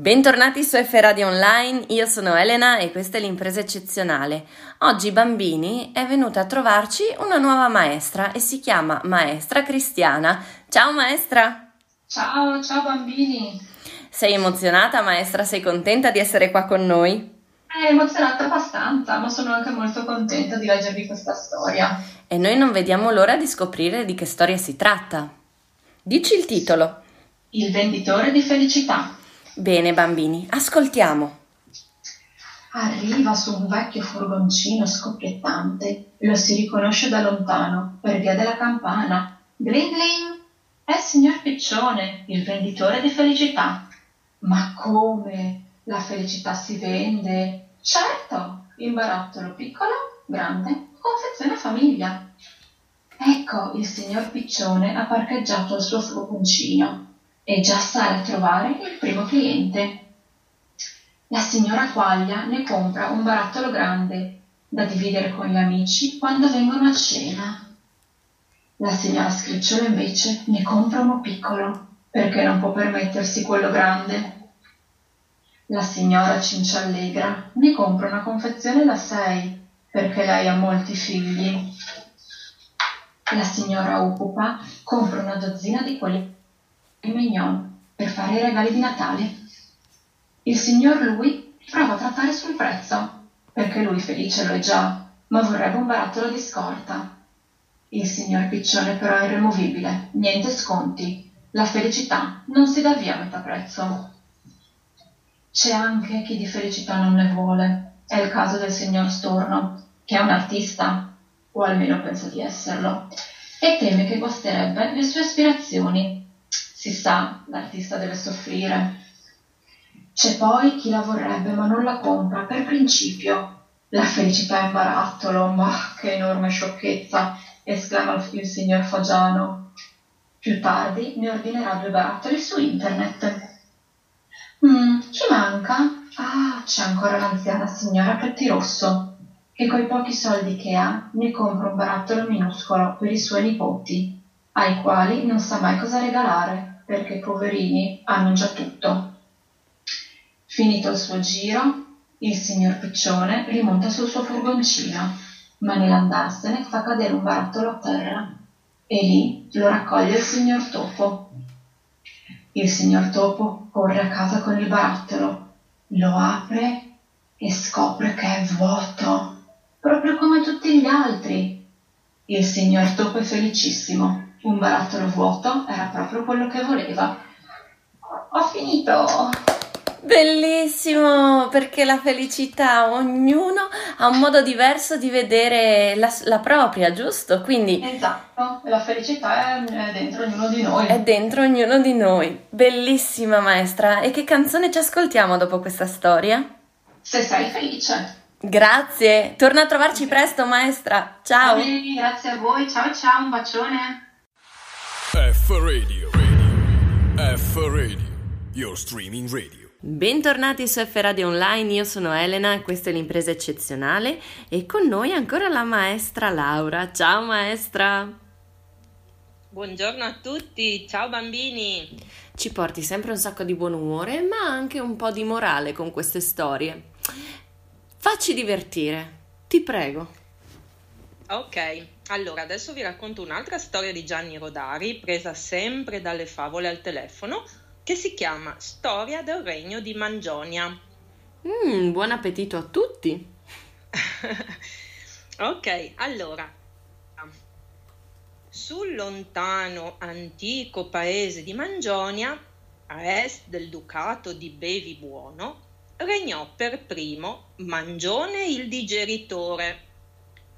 Bentornati su F Radio Online, io sono Elena e questa è l'impresa eccezionale. Oggi bambini è venuta a trovarci una nuova maestra e si chiama Maestra Cristiana. Ciao maestra! Ciao, ciao bambini! Sei emozionata maestra? Sei contenta di essere qua con noi? È emozionata abbastanza, ma sono anche molto contenta di leggervi questa storia. E noi non vediamo l'ora di scoprire di che storia si tratta. Dici il titolo. Il venditore di felicità. Bene bambini, ascoltiamo. Arriva su un vecchio furgoncino scoppiettante, lo si riconosce da lontano per via della campana. Gling gling! È il signor Piccione, il venditore di felicità. Ma come? La felicità si vende? Certo, in barattolo piccolo, grande, confezione famiglia. Ecco, il signor Piccione ha parcheggiato il suo furgoncino e già sale a trovare il primo cliente. La signora Quaglia ne compra un barattolo grande da dividere con gli amici quando vengono a cena. La signora Scricciolo invece ne compra uno piccolo perché non può permettersi quello grande. La signora Cinciallegra ne compra una confezione da sei perché lei ha molti figli. La signora Upupa compra una dozzina di quelli mignon per fare i regali di Natale. Il signor Lui prova a trattare sul prezzo, perché lui felice lo è già, ma vorrebbe un barattolo di scorta. Il signor Piccione però è irremovibile, niente sconti. La felicità non si dà via a metà prezzo. C'è anche chi di felicità non ne vuole. È il caso del signor Storno, che è un artista, o almeno pensa di esserlo, e teme che guasterebbe le sue aspirazioni si sa, l'artista deve soffrire. C'è poi chi la vorrebbe ma non la compra per principio. La felicità è un barattolo, ma che enorme sciocchezza, esclama il signor Fagiano. Più tardi ne ordinerà due barattoli su internet. Mm, chi manca? Ah, c'è ancora l'anziana signora Pettirosso, che coi pochi soldi che ha ne compra un barattolo minuscolo per i suoi nipoti, ai quali non sa mai cosa regalare perché i poverini hanno già tutto. Finito il suo giro, il signor Piccione rimonta sul suo furgoncino, ma nell'andarsene fa cadere un barattolo a terra e lì lo raccoglie il signor Topo. Il signor Topo corre a casa con il barattolo, lo apre e scopre che è vuoto, proprio come tutti gli altri. Il signor Topo è felicissimo un barattolo vuoto era proprio quello che voleva. Ho finito! Bellissimo, perché la felicità, ognuno ha un modo diverso di vedere la, la propria, giusto? Quindi, esatto, la felicità è dentro ognuno di noi. È dentro ognuno di noi. Bellissima maestra. E che canzone ci ascoltiamo dopo questa storia? Se sei felice. Grazie, torna a trovarci presto maestra. Ciao. Bene, grazie a voi, ciao ciao, un bacione. F Radio. radio. F Radio. Your streaming radio. Bentornati su F Radio Online, io sono Elena, questa è l'impresa eccezionale e con noi ancora la maestra Laura. Ciao maestra! Buongiorno a tutti, ciao bambini! Ci porti sempre un sacco di buon umore, ma anche un po' di morale con queste storie. Facci divertire, ti prego. Ok, allora, adesso vi racconto un'altra storia di Gianni Rodari, presa sempre dalle favole al telefono, che si chiama Storia del regno di Mangionia. Mm, buon appetito a tutti! ok, allora, sul lontano antico paese di Mangionia, a est del ducato di Bevi Buono, regnò per primo Mangione il digeritore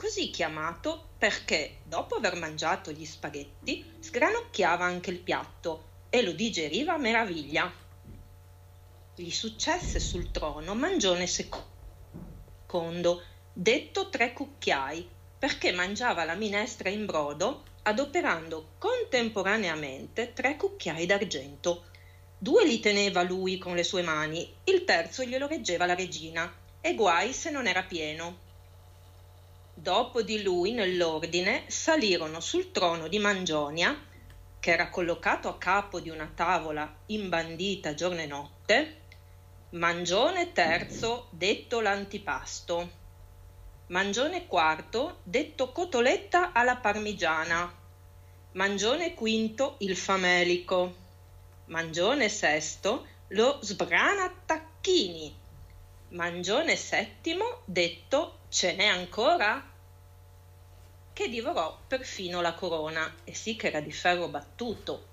così chiamato perché dopo aver mangiato gli spaghetti sgranocchiava anche il piatto e lo digeriva a meraviglia. Gli successe sul trono Mangione II, detto Tre Cucchiai, perché mangiava la minestra in brodo adoperando contemporaneamente tre cucchiai d'argento. Due li teneva lui con le sue mani, il terzo glielo reggeva la regina, e guai se non era pieno. Dopo di lui, nell'ordine, salirono sul trono di Mangionia, che era collocato a capo di una tavola imbandita giorno e notte, Mangione terzo, detto l'antipasto. Mangione quarto, detto cotoletta alla parmigiana. Mangione quinto, il famelico. Mangione sesto, lo sbranatacchini. Mangione settimo, detto ce n'è ancora? Che divorò perfino la corona, e sì che era di ferro battuto.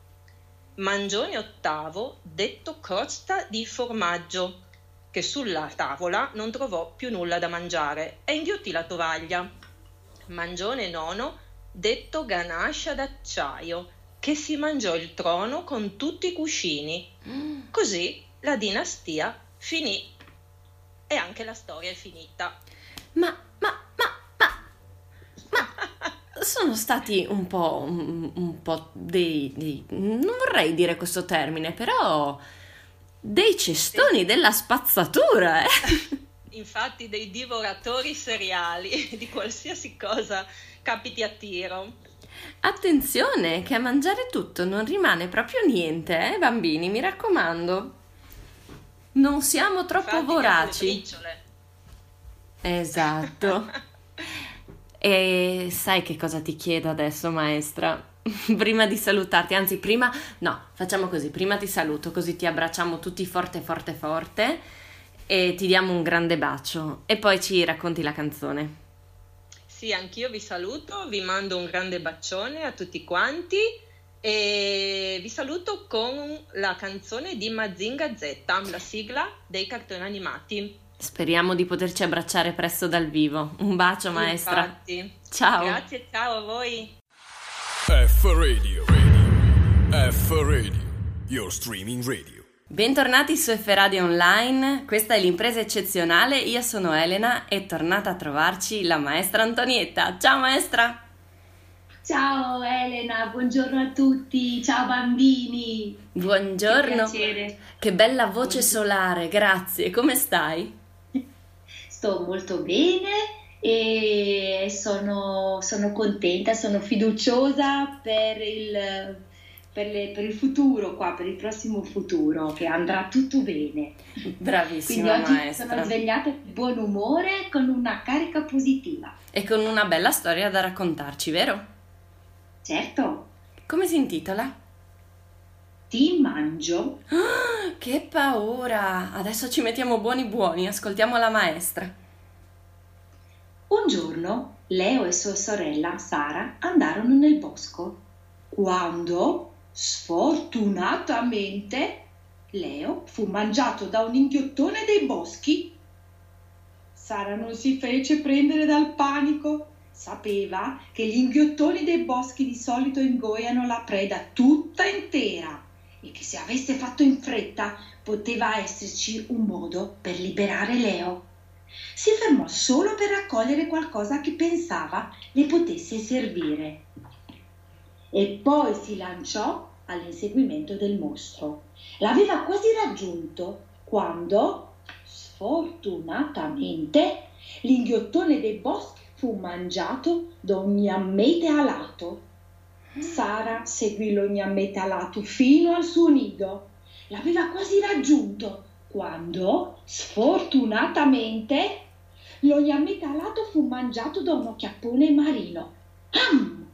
Mangione ottavo, detto crosta di formaggio, che sulla tavola non trovò più nulla da mangiare e inghiottì la tovaglia. Mangione nono, detto ganascia d'acciaio, che si mangiò il trono con tutti i cuscini. Così la dinastia finì e anche la storia è finita. Ma, ma sono stati un po', un, un po' dei, dei, non vorrei dire questo termine, però dei cestoni della spazzatura, eh? Infatti dei divoratori seriali di qualsiasi cosa capiti a tiro. Attenzione che a mangiare tutto non rimane proprio niente, eh bambini, mi raccomando. Non siamo troppo Infatti, voraci. Esatto. E sai che cosa ti chiedo adesso, maestra? Prima di salutarti, anzi, prima no, facciamo così, prima ti saluto, così ti abbracciamo tutti forte, forte, forte e ti diamo un grande bacio e poi ci racconti la canzone. Sì, anch'io vi saluto, vi mando un grande bacione a tutti quanti e vi saluto con la canzone di Mazinga Z, la sigla dei cartoni animati. Speriamo di poterci abbracciare presto dal vivo. Un bacio, maestra. Infatti. Ciao. Grazie, ciao a voi. F Radio. F Radio. Your streaming radio. Bentornati su F Radio Online, questa è l'impresa eccezionale, io sono Elena e è tornata a trovarci la maestra Antonietta. Ciao maestra! Ciao Elena, buongiorno a tutti, ciao bambini. Buongiorno! Che piacere. Che bella voce Buongiorno. solare, grazie, come stai? Sto molto bene e sono, sono contenta, sono fiduciosa per il, per, le- per il futuro qua, per il prossimo futuro, che andrà tutto bene. Quindi Bravissima oggi sono maestra. svegliata di buon umore con una carica positiva. E con una bella storia da raccontarci, vero? Certo, Come si intitola? Ti mangio. Ah, Che paura! Adesso ci mettiamo buoni buoni, ascoltiamo la maestra. Un giorno Leo e sua sorella Sara andarono nel bosco, quando, sfortunatamente, Leo fu mangiato da un inghiottone dei boschi. Sara non si fece prendere dal panico. Sapeva che gli inghiottoni dei boschi di solito ingoiano la preda tutta intera e che se avesse fatto in fretta poteva esserci un modo per liberare Leo. Si fermò solo per raccogliere qualcosa che pensava le potesse servire. E poi si lanciò all'inseguimento del mostro. L'aveva quasi raggiunto quando, sfortunatamente, l'inghiottone dei boschi fu mangiato da un gnammete alato. Sara seguì lo gnammete alato fino al suo nido. L'aveva quasi raggiunto quando, sfortunatamente, lo gnammete alato fu mangiato da un occhiappone marino. Am!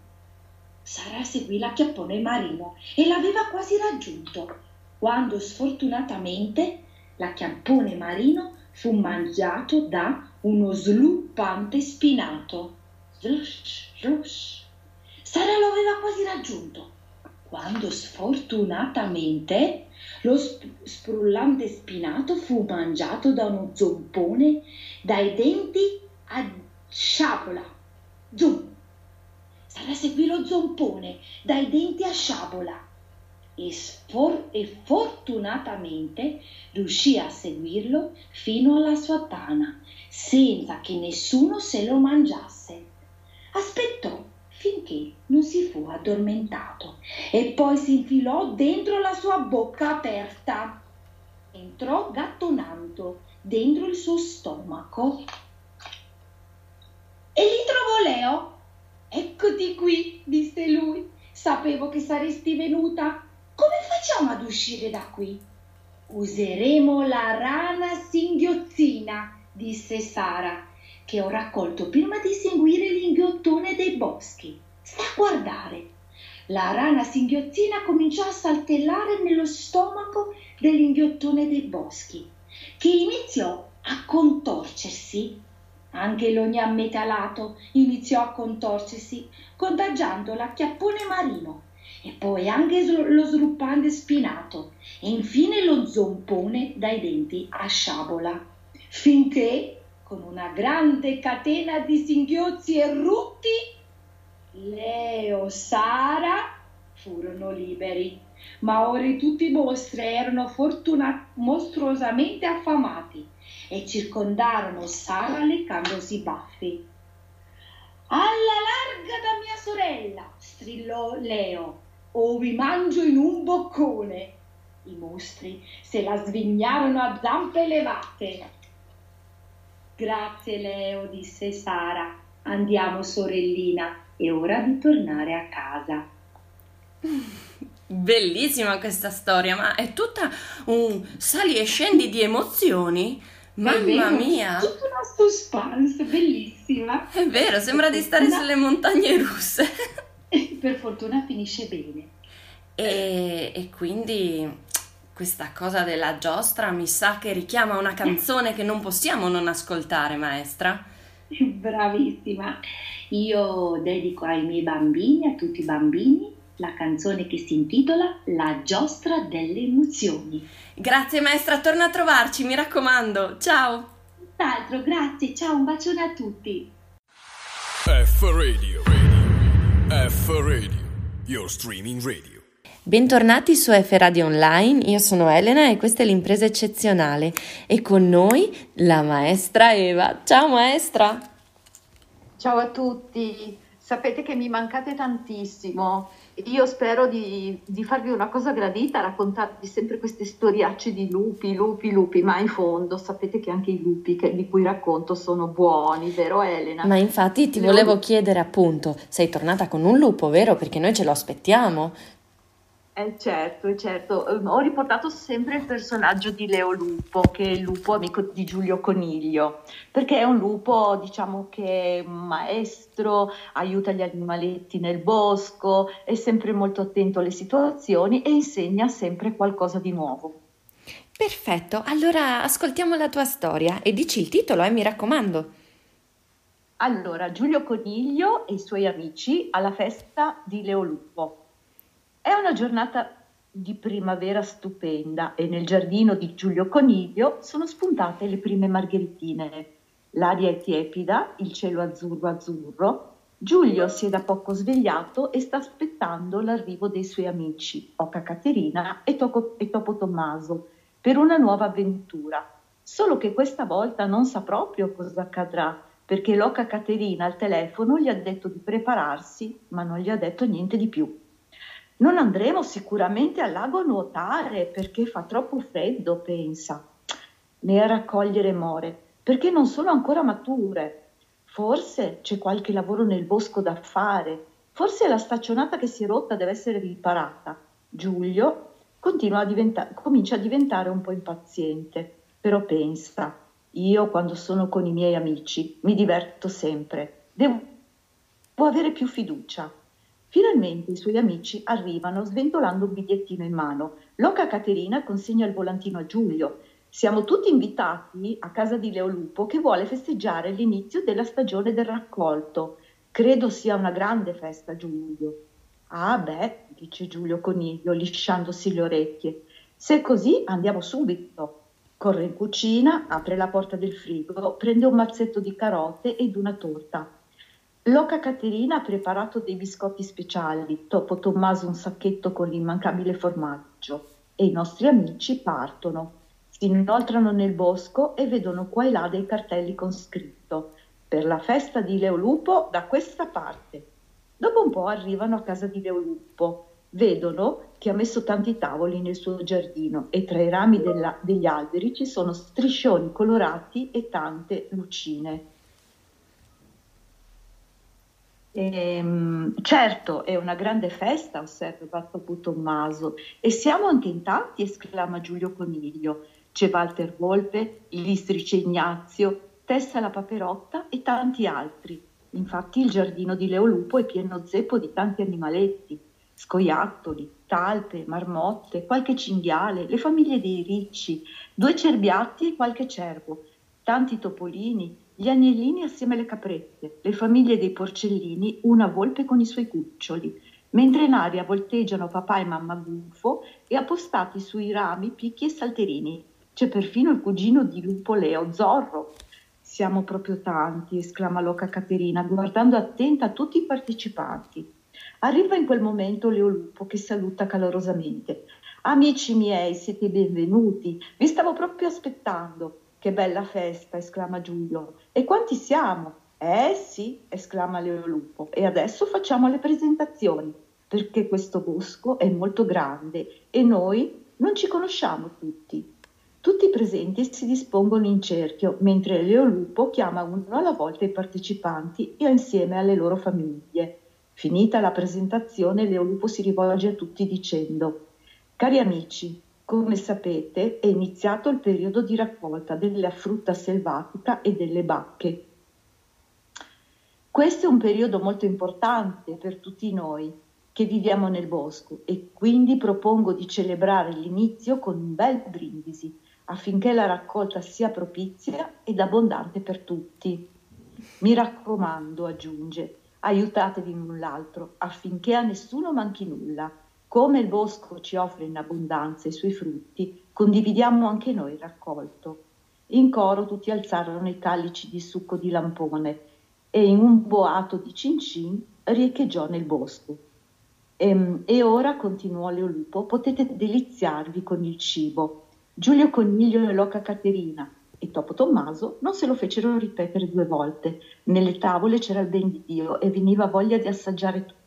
Sara seguì l'acchiappone marino e l'aveva quasi raggiunto, quando sfortunatamente l'acchiappone marino fu mangiato da uno sluppante spinato. Slush, slush. Sara lo aveva quasi raggiunto, quando sfortunatamente lo sp- sprullante spinato fu mangiato da uno zompone dai denti a sciabola. Zoom! Sara seguì lo zompone dai denti a sciabola e, sfor- e fortunatamente riuscì a seguirlo fino alla sua tana senza che nessuno se lo mangiasse. Aspettò finché non si fu addormentato e poi si infilò dentro la sua bocca aperta. Entrò gattonando dentro il suo stomaco. E lì trovò Leo. Eccoti qui, disse lui. Sapevo che saresti venuta. Come facciamo ad uscire da qui? Useremo la rana singhiozzina, disse Sara, che ho raccolto prima di seguire l'inghiottone dei boschi. Sta a guardare. La rana singhiozzina cominciò a saltellare nello stomaco dell'inghiottone dei boschi, che iniziò a contorcersi. Anche l'ogna metalato iniziò a contorcersi, contagiando l'acchiappone marino, e poi anche lo sruppante spinato, e infine lo zompone dai denti a sciabola, finché, con una grande catena di singhiozzi e rutti, Leo, Sara furono liberi, ma ora tutti i mostri erano fortuna- mostruosamente affamati e circondarono Sara leccandosi i baffi. Alla larga da mia sorella, strillò Leo, o vi mangio in un boccone. I mostri se la svignarono a zampe levate. Grazie Leo, disse Sara. Andiamo, sorellina, è ora di tornare a casa. Bellissima questa storia, ma è tutta un sali e scendi di emozioni. Mamma mia! Tutta una suspense, bellissima. È vero, sembra di stare sulle montagne russe. per fortuna finisce bene. E, e, quindi questa cosa della giostra mi sa che richiama una canzone che non possiamo non ascoltare, maestra. Bravissima. Io dedico ai miei bambini, a tutti i bambini, la canzone che si intitola La giostra delle emozioni. Grazie maestra, torna a trovarci, mi raccomando. Ciao. D'altro, grazie, ciao, un bacione a tutti. F Radio, radio. F Radio, your streaming radio. Bentornati su F Radio Online, io sono Elena e questa è l'impresa eccezionale e con noi la maestra Eva. Ciao maestra! Ciao a tutti, sapete che mi mancate tantissimo. Io spero di, di farvi una cosa gradita, raccontarvi sempre queste storiacce di lupi, lupi, lupi, ma in fondo sapete che anche i lupi che, di cui racconto sono buoni, vero Elena? Ma infatti ti volevo chiedere appunto, sei tornata con un lupo, vero? Perché noi ce lo aspettiamo. Eh certo, certo. Ehm, ho riportato sempre il personaggio di Leo Lupo, che è il lupo amico di Giulio Coniglio, perché è un lupo, diciamo che è un maestro, aiuta gli animaletti nel bosco, è sempre molto attento alle situazioni e insegna sempre qualcosa di nuovo. Perfetto, allora ascoltiamo la tua storia e dici il titolo, eh, mi raccomando. Allora, Giulio Coniglio e i suoi amici alla festa di Leo Lupo. È una giornata di primavera stupenda e nel giardino di Giulio Coniglio sono spuntate le prime margheritine. L'aria è tiepida, il cielo azzurro azzurro. Giulio si è da poco svegliato e sta aspettando l'arrivo dei suoi amici, Oca Caterina e, Toco, e Topo Tommaso, per una nuova avventura. Solo che questa volta non sa proprio cosa accadrà, perché l'Oca Caterina al telefono gli ha detto di prepararsi, ma non gli ha detto niente di più. Non andremo sicuramente al lago a nuotare perché fa troppo freddo, pensa, né a raccogliere more, perché non sono ancora mature. Forse c'è qualche lavoro nel bosco da fare, forse la staccionata che si è rotta deve essere riparata. Giulio a diventa- comincia a diventare un po' impaziente, però pensa, io quando sono con i miei amici mi diverto sempre, devo avere più fiducia. Finalmente i suoi amici arrivano sventolando un bigliettino in mano. Loca Caterina consegna il volantino a Giulio. Siamo tutti invitati a casa di Leo Lupo che vuole festeggiare l'inizio della stagione del raccolto. Credo sia una grande festa, Giulio. Ah beh, dice Giulio Coniglio, lisciandosi le orecchie. Se è così andiamo subito. Corre in cucina, apre la porta del frigo, prende un mazzetto di carote ed una torta. Loca Caterina ha preparato dei biscotti speciali, Topo Tommaso un sacchetto con l'immancabile formaggio e i nostri amici partono. Si inoltrano nel bosco e vedono qua e là dei cartelli con scritto per la festa di Leolupo da questa parte. Dopo un po' arrivano a casa di Leolupo, vedono che ha messo tanti tavoli nel suo giardino e tra i rami della, degli alberi ci sono striscioni colorati e tante lucine. Ehm, certo, è una grande festa, osserva Papà Tommaso, e siamo anche in tanti, esclama Giulio Coniglio. C'è Walter Volpe, l'Istrice Ignazio, Tessa la Paperotta e tanti altri. Infatti il giardino di Leolupo è pieno zeppo di tanti animaletti, scoiattoli, talpe, marmotte, qualche cinghiale, le famiglie dei ricci, due cerbiatti e qualche cervo, tanti topolini, gli agnellini assieme alle caprette, le famiglie dei porcellini, una volpe con i suoi cuccioli, mentre in aria volteggiano papà e mamma Gufo e appostati sui rami picchi e salterini. C'è perfino il cugino di Lupo Leo, Zorro. Siamo proprio tanti, esclama Loca Caterina, guardando attenta tutti i partecipanti. Arriva in quel momento Leo Lupo che saluta calorosamente. Amici miei, siete benvenuti, vi stavo proprio aspettando. Che bella festa, esclama Giulio. E quanti siamo? Eh sì, esclama Leo Lupo. E adesso facciamo le presentazioni, perché questo bosco è molto grande e noi non ci conosciamo tutti. Tutti i presenti si dispongono in cerchio, mentre Leo Lupo chiama uno alla volta i partecipanti e insieme alle loro famiglie. Finita la presentazione, Leo Lupo si rivolge a tutti dicendo Cari amici, come sapete è iniziato il periodo di raccolta della frutta selvatica e delle bacche. Questo è un periodo molto importante per tutti noi che viviamo nel bosco e quindi propongo di celebrare l'inizio con un bel brindisi affinché la raccolta sia propizia ed abbondante per tutti. Mi raccomando, aggiunge, aiutatevi l'un l'altro affinché a nessuno manchi nulla come il bosco ci offre in abbondanza i suoi frutti, condividiamo anche noi il raccolto. In coro tutti alzarono i calici di succo di lampone e in un boato di cincin riecheggiò nel bosco. E, ehm, e ora, continuò Leolupo, potete deliziarvi con il cibo. Giulio Coniglio e Loca Caterina e Topo Tommaso non se lo fecero ripetere due volte. Nelle tavole c'era il ben di Dio e veniva voglia di assaggiare tutto.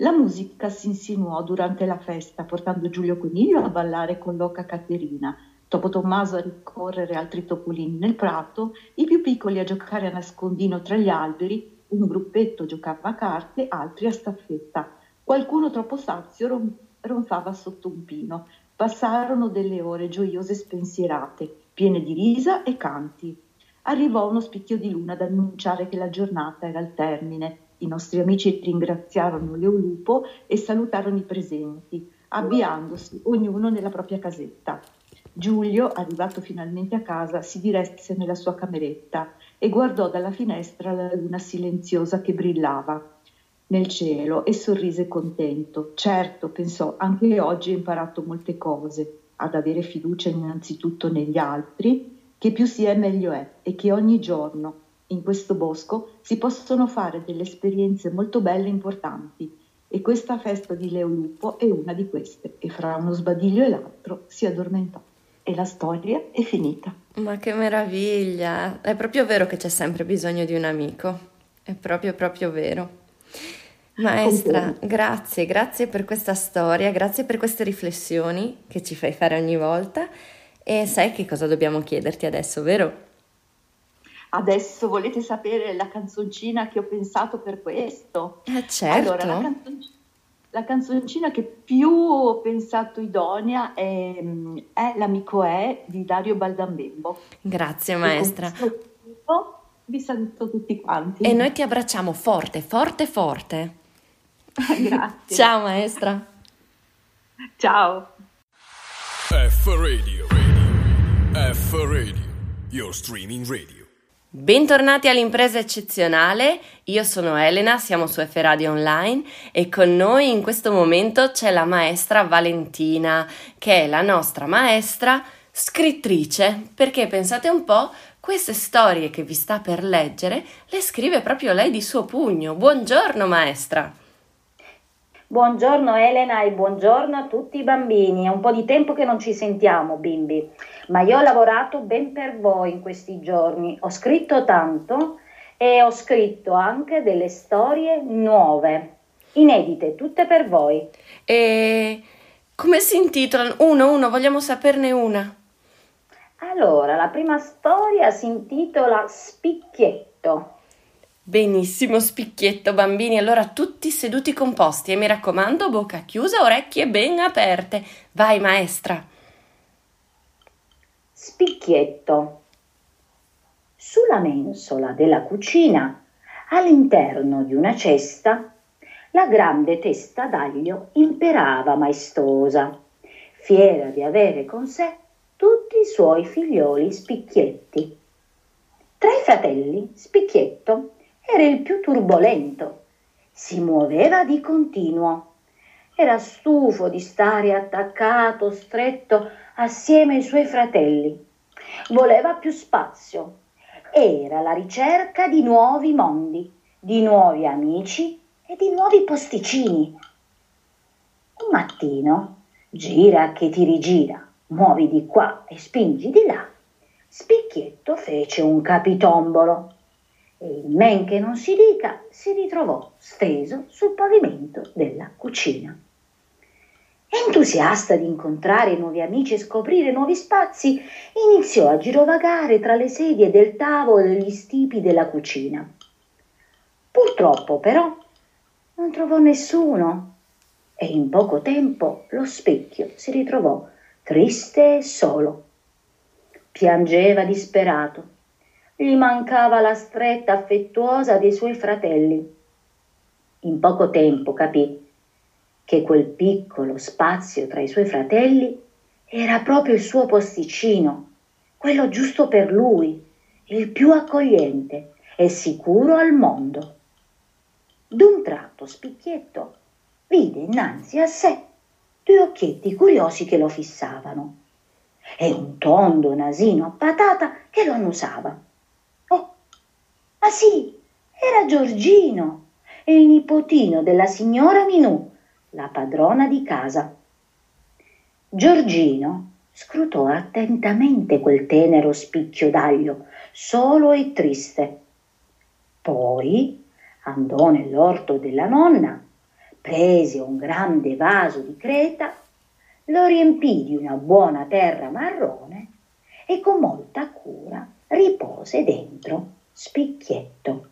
La musica si insinuò durante la festa, portando Giulio Coniglio a ballare con l'oca Caterina, Topo Tommaso a ricorrere altri topolini nel prato, i più piccoli a giocare a nascondino tra gli alberi, un gruppetto giocava a carte, altri a staffetta. Qualcuno troppo sazio ronfava sotto un pino. Passarono delle ore gioiose e spensierate, piene di risa e canti. Arrivò uno spicchio di luna ad annunciare che la giornata era al termine i nostri amici ringraziarono Leolupo e salutarono i presenti, avviandosi ognuno nella propria casetta. Giulio, arrivato finalmente a casa, si diresse nella sua cameretta e guardò dalla finestra la luna silenziosa che brillava nel cielo e sorrise contento. Certo, pensò, anche oggi ho imparato molte cose, ad avere fiducia innanzitutto negli altri, che più si è meglio è e che ogni giorno in questo bosco si possono fare delle esperienze molto belle e importanti e questa festa di Leo Lupo è una di queste e fra uno sbadiglio e l'altro si addormentò e la storia è finita. Ma che meraviglia! È proprio vero che c'è sempre bisogno di un amico, è proprio proprio vero. Maestra, grazie, grazie per questa storia, grazie per queste riflessioni che ci fai fare ogni volta e sai che cosa dobbiamo chiederti adesso, vero? Adesso volete sapere la canzoncina che ho pensato per questo? Eh certo. Allora, la, canzoncina, la canzoncina che più ho pensato idonea è, è L'amico è di Dario Baldambembo. Grazie maestra. Vi saluto tutti quanti. E noi ti abbracciamo forte, forte, forte. Grazie. Ciao maestra. Ciao. F Radio, radio. F Radio, your streaming radio. Bentornati all'impresa eccezionale, io sono Elena, siamo su F Radio Online e con noi in questo momento c'è la maestra Valentina, che è la nostra maestra scrittrice, perché pensate un po', queste storie che vi sta per leggere le scrive proprio lei di suo pugno. Buongiorno maestra! Buongiorno Elena e buongiorno a tutti i bambini. È un po' di tempo che non ci sentiamo, bimbi, ma io ho lavorato ben per voi in questi giorni. Ho scritto tanto e ho scritto anche delle storie nuove, inedite, tutte per voi. E come si intitolano? Uno, uno, vogliamo saperne una. Allora, la prima storia si intitola Spicchietto. Benissimo, spicchietto, bambini. Allora tutti seduti composti e mi raccomando, bocca chiusa, orecchie ben aperte. Vai, maestra. Spicchietto. Sulla mensola della cucina, all'interno di una cesta, la grande testa d'aglio imperava maestosa, fiera di avere con sé tutti i suoi figlioli spicchietti. Tra i fratelli, Spicchietto era il più turbolento, si muoveva di continuo. Era stufo di stare attaccato, stretto assieme ai suoi fratelli. Voleva più spazio. Era alla ricerca di nuovi mondi, di nuovi amici e di nuovi posticini. Un mattino, gira che ti rigira, muovi di qua e spingi di là, Spicchietto fece un capitombolo e il men che non si dica si ritrovò steso sul pavimento della cucina. Entusiasta di incontrare nuovi amici e scoprire nuovi spazi, iniziò a girovagare tra le sedie del tavolo e gli stipi della cucina. Purtroppo, però, non trovò nessuno e in poco tempo lo specchio si ritrovò triste e solo. Piangeva disperato. Gli mancava la stretta affettuosa dei suoi fratelli. In poco tempo capì che quel piccolo spazio tra i suoi fratelli era proprio il suo posticino, quello giusto per lui, il più accogliente e sicuro al mondo. D'un tratto Spicchietto vide innanzi a sé due occhietti curiosi che lo fissavano e un tondo nasino a patata che lo annusava. Oh, ma sì, era Giorgino, il nipotino della signora Minù, la padrona di casa. Giorgino scrutò attentamente quel tenero spicchio d'aglio, solo e triste. Poi andò nell'orto della nonna, prese un grande vaso di creta, lo riempì di una buona terra marrone e con molta cura ripose dentro spicchietto.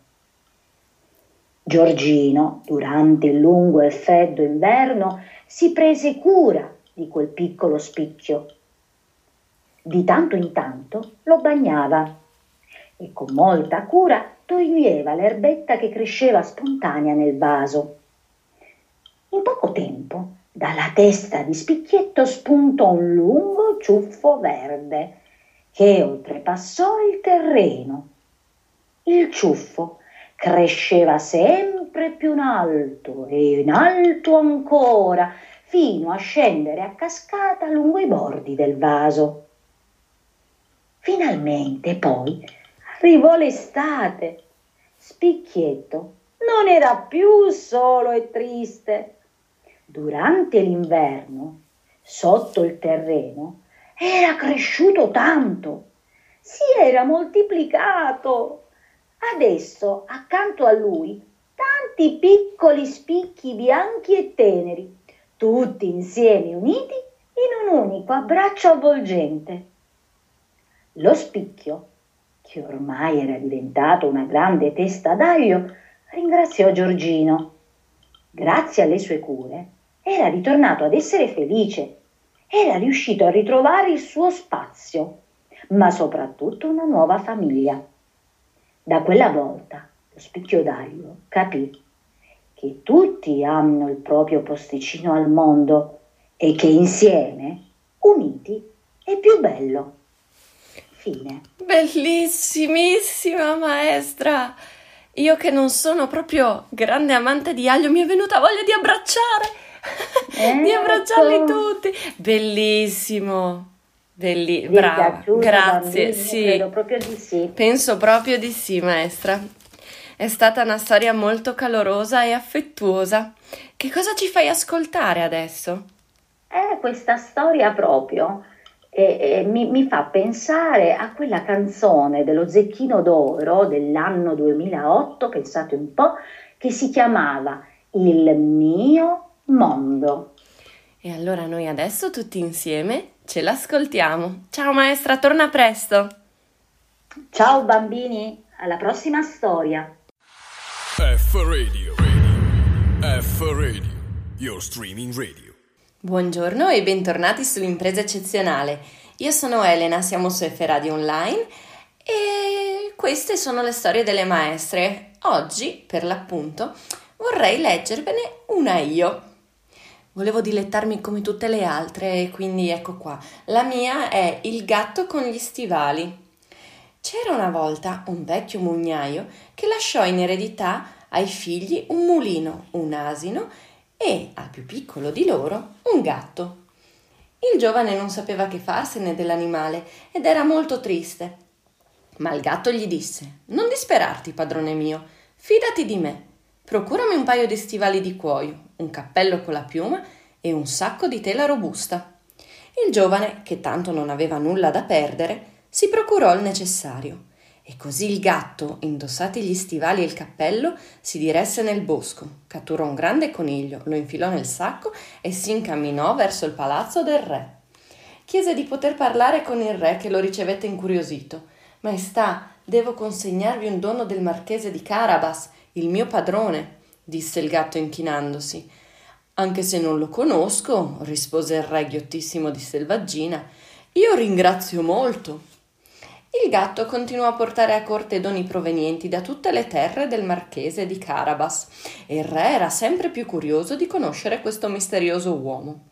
Giorgino, durante il lungo e freddo inverno, si prese cura di quel piccolo spicchio. Di tanto in tanto lo bagnava e con molta cura toglieva l'erbetta che cresceva spontanea nel vaso. In poco tempo dalla testa di spicchietto spuntò un lungo ciuffo verde che oltrepassò il terreno. Il ciuffo cresceva sempre più in alto e in alto ancora, fino a scendere a cascata lungo i bordi del vaso. Finalmente poi arrivò l'estate. Spicchietto non era più solo e triste. Durante l'inverno, sotto il terreno, era cresciuto tanto, si era moltiplicato Adesso, accanto a lui, tanti piccoli spicchi bianchi e teneri, tutti insieme uniti in un unico abbraccio avvolgente. Lo spicchio, che ormai era diventato una grande testa d'aglio, ringraziò Giorgino. Grazie alle sue cure, era ritornato ad essere felice, era riuscito a ritrovare il suo spazio, ma soprattutto una nuova famiglia. Da quella volta lo spicchio d'aglio capì che tutti hanno il proprio posticino al mondo e che insieme, uniti, è più bello. Fine. Bellissimissima maestra! Io che non sono proprio grande amante di aglio, mi è venuta voglia di abbracciare, ecco. di abbracciarli tutti. Bellissimo. Belli, brava, grazie, bambini, sì. Credo proprio di sì. Penso proprio di sì, maestra. È stata una storia molto calorosa e affettuosa. Che cosa ci fai ascoltare adesso? È questa storia proprio. E, e mi, mi fa pensare a quella canzone dello Zecchino d'Oro dell'anno 2008, pensate un po', che si chiamava Il mio mondo. E allora noi adesso tutti insieme ce l'ascoltiamo. Ciao maestra, torna presto. Ciao bambini, alla prossima storia. F Radio. radio. F Radio. Your streaming radio. Buongiorno e bentornati sull'impresa eccezionale. Io sono Elena, siamo su F Radio Online e queste sono le storie delle maestre. Oggi, per l'appunto, vorrei leggervene una io. Volevo dilettarmi come tutte le altre quindi ecco qua. La mia è Il gatto con gli stivali. C'era una volta un vecchio mugnaio che lasciò in eredità ai figli un mulino, un asino e, al più piccolo di loro, un gatto. Il giovane non sapeva che farsene dell'animale ed era molto triste. Ma il gatto gli disse: Non disperarti, padrone mio, fidati di me. Procurami un paio di stivali di cuoio, un cappello con la piuma e un sacco di tela robusta. Il giovane, che tanto non aveva nulla da perdere, si procurò il necessario. E così il gatto, indossati gli stivali e il cappello, si diresse nel bosco, catturò un grande coniglio, lo infilò nel sacco e si incamminò verso il palazzo del re. Chiese di poter parlare con il re che lo ricevette incuriosito. Maestà, devo consegnarvi un dono del marchese di Carabas, il mio padrone, disse il gatto inchinandosi. Anche se non lo conosco, rispose il re ghiottissimo di selvaggina, io ringrazio molto. Il gatto continuò a portare a corte doni provenienti da tutte le terre del marchese di Carabas e il re era sempre più curioso di conoscere questo misterioso uomo.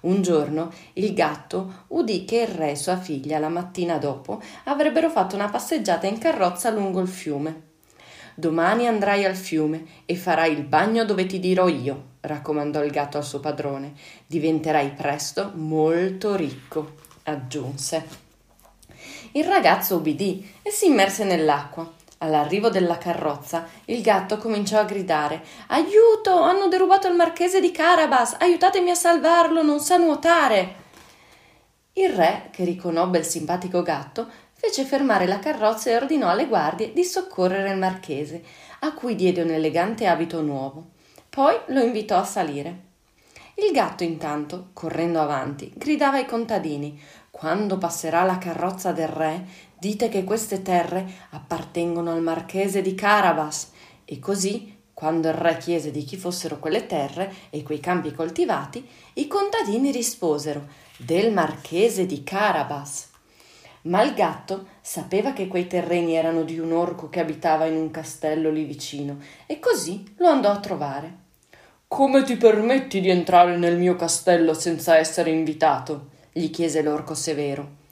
Un giorno il gatto udì che il re e sua figlia la mattina dopo avrebbero fatto una passeggiata in carrozza lungo il fiume. Domani andrai al fiume e farai il bagno dove ti dirò io, raccomandò il gatto al suo padrone. Diventerai presto molto ricco, aggiunse. Il ragazzo ubbidì e si immerse nell'acqua. All'arrivo della carrozza, il gatto cominciò a gridare: Aiuto! Hanno derubato il marchese di Carabas! Aiutatemi a salvarlo! Non sa nuotare! Il re, che riconobbe il simpatico gatto, fece fermare la carrozza e ordinò alle guardie di soccorrere il marchese, a cui diede un elegante abito nuovo. Poi lo invitò a salire. Il gatto, intanto, correndo avanti, gridava ai contadini: Quando passerà la carrozza del re, dite che queste terre appartengono al marchese di Carabas. E così, quando il re chiese di chi fossero quelle terre e quei campi coltivati, i contadini risposero: Del marchese di Carabas. Ma il gatto sapeva che quei terreni erano di un orco che abitava in un castello lì vicino e così lo andò a trovare. Come ti permetti di entrare nel mio castello senza essere invitato? gli chiese l'orco severo.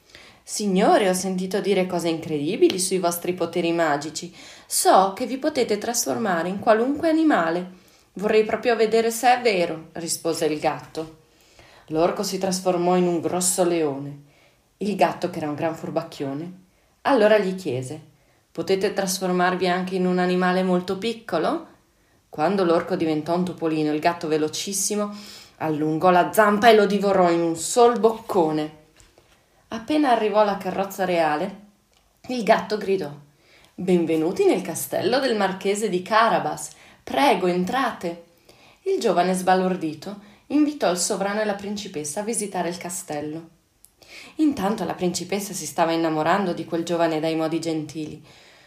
Signore, ho sentito dire cose incredibili sui vostri poteri magici. So che vi potete trasformare in qualunque animale. Vorrei proprio vedere se è vero, rispose il gatto. L'orco si trasformò in un grosso leone. Il gatto, che era un gran furbacchione, allora gli chiese: Potete trasformarvi anche in un animale molto piccolo? Quando l'orco diventò un topolino, il gatto velocissimo allungò la zampa e lo divorò in un sol boccone. Appena arrivò alla carrozza reale, il gatto gridò Benvenuti nel castello del marchese di Carabas. Prego, entrate. Il giovane sbalordito invitò il sovrano e la principessa a visitare il castello. Intanto la principessa si stava innamorando di quel giovane dai modi gentili.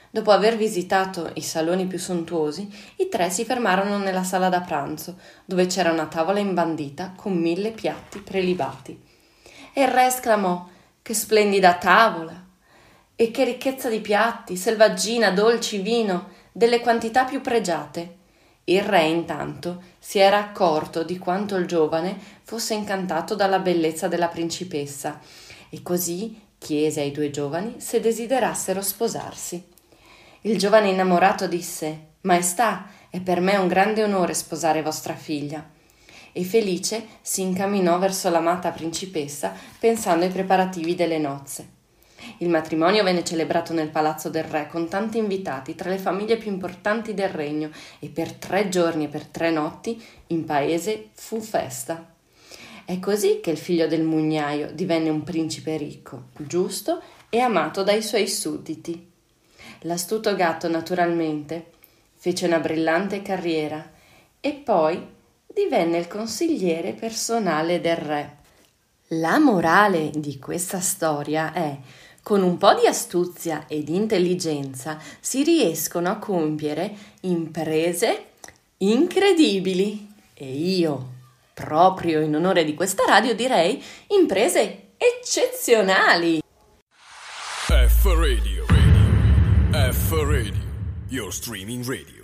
Dopo aver visitato i saloni più sontuosi, i tre si fermarono nella sala da pranzo, dove c'era una tavola imbandita con mille piatti prelibati. E il re esclamò: Che splendida tavola! E che ricchezza di piatti, selvaggina, dolci, vino, delle quantità più pregiate. Il re, intanto, si era accorto di quanto il giovane fosse incantato dalla bellezza della principessa, e così chiese ai due giovani se desiderassero sposarsi. Il giovane innamorato disse Maestà, è per me un grande onore sposare vostra figlia. E felice si incamminò verso l'amata principessa pensando ai preparativi delle nozze. Il matrimonio venne celebrato nel palazzo del re con tanti invitati tra le famiglie più importanti del regno e per tre giorni e per tre notti in paese fu festa. È così che il figlio del mugnaio divenne un principe ricco, giusto e amato dai suoi sudditi. L'astuto gatto, naturalmente, fece una brillante carriera e poi divenne il consigliere personale del re. La morale di questa storia è Con un po' di astuzia ed intelligenza si riescono a compiere imprese incredibili e io, proprio in onore di questa radio, direi imprese eccezionali. F Radio. radio. F Radio. Your streaming radio.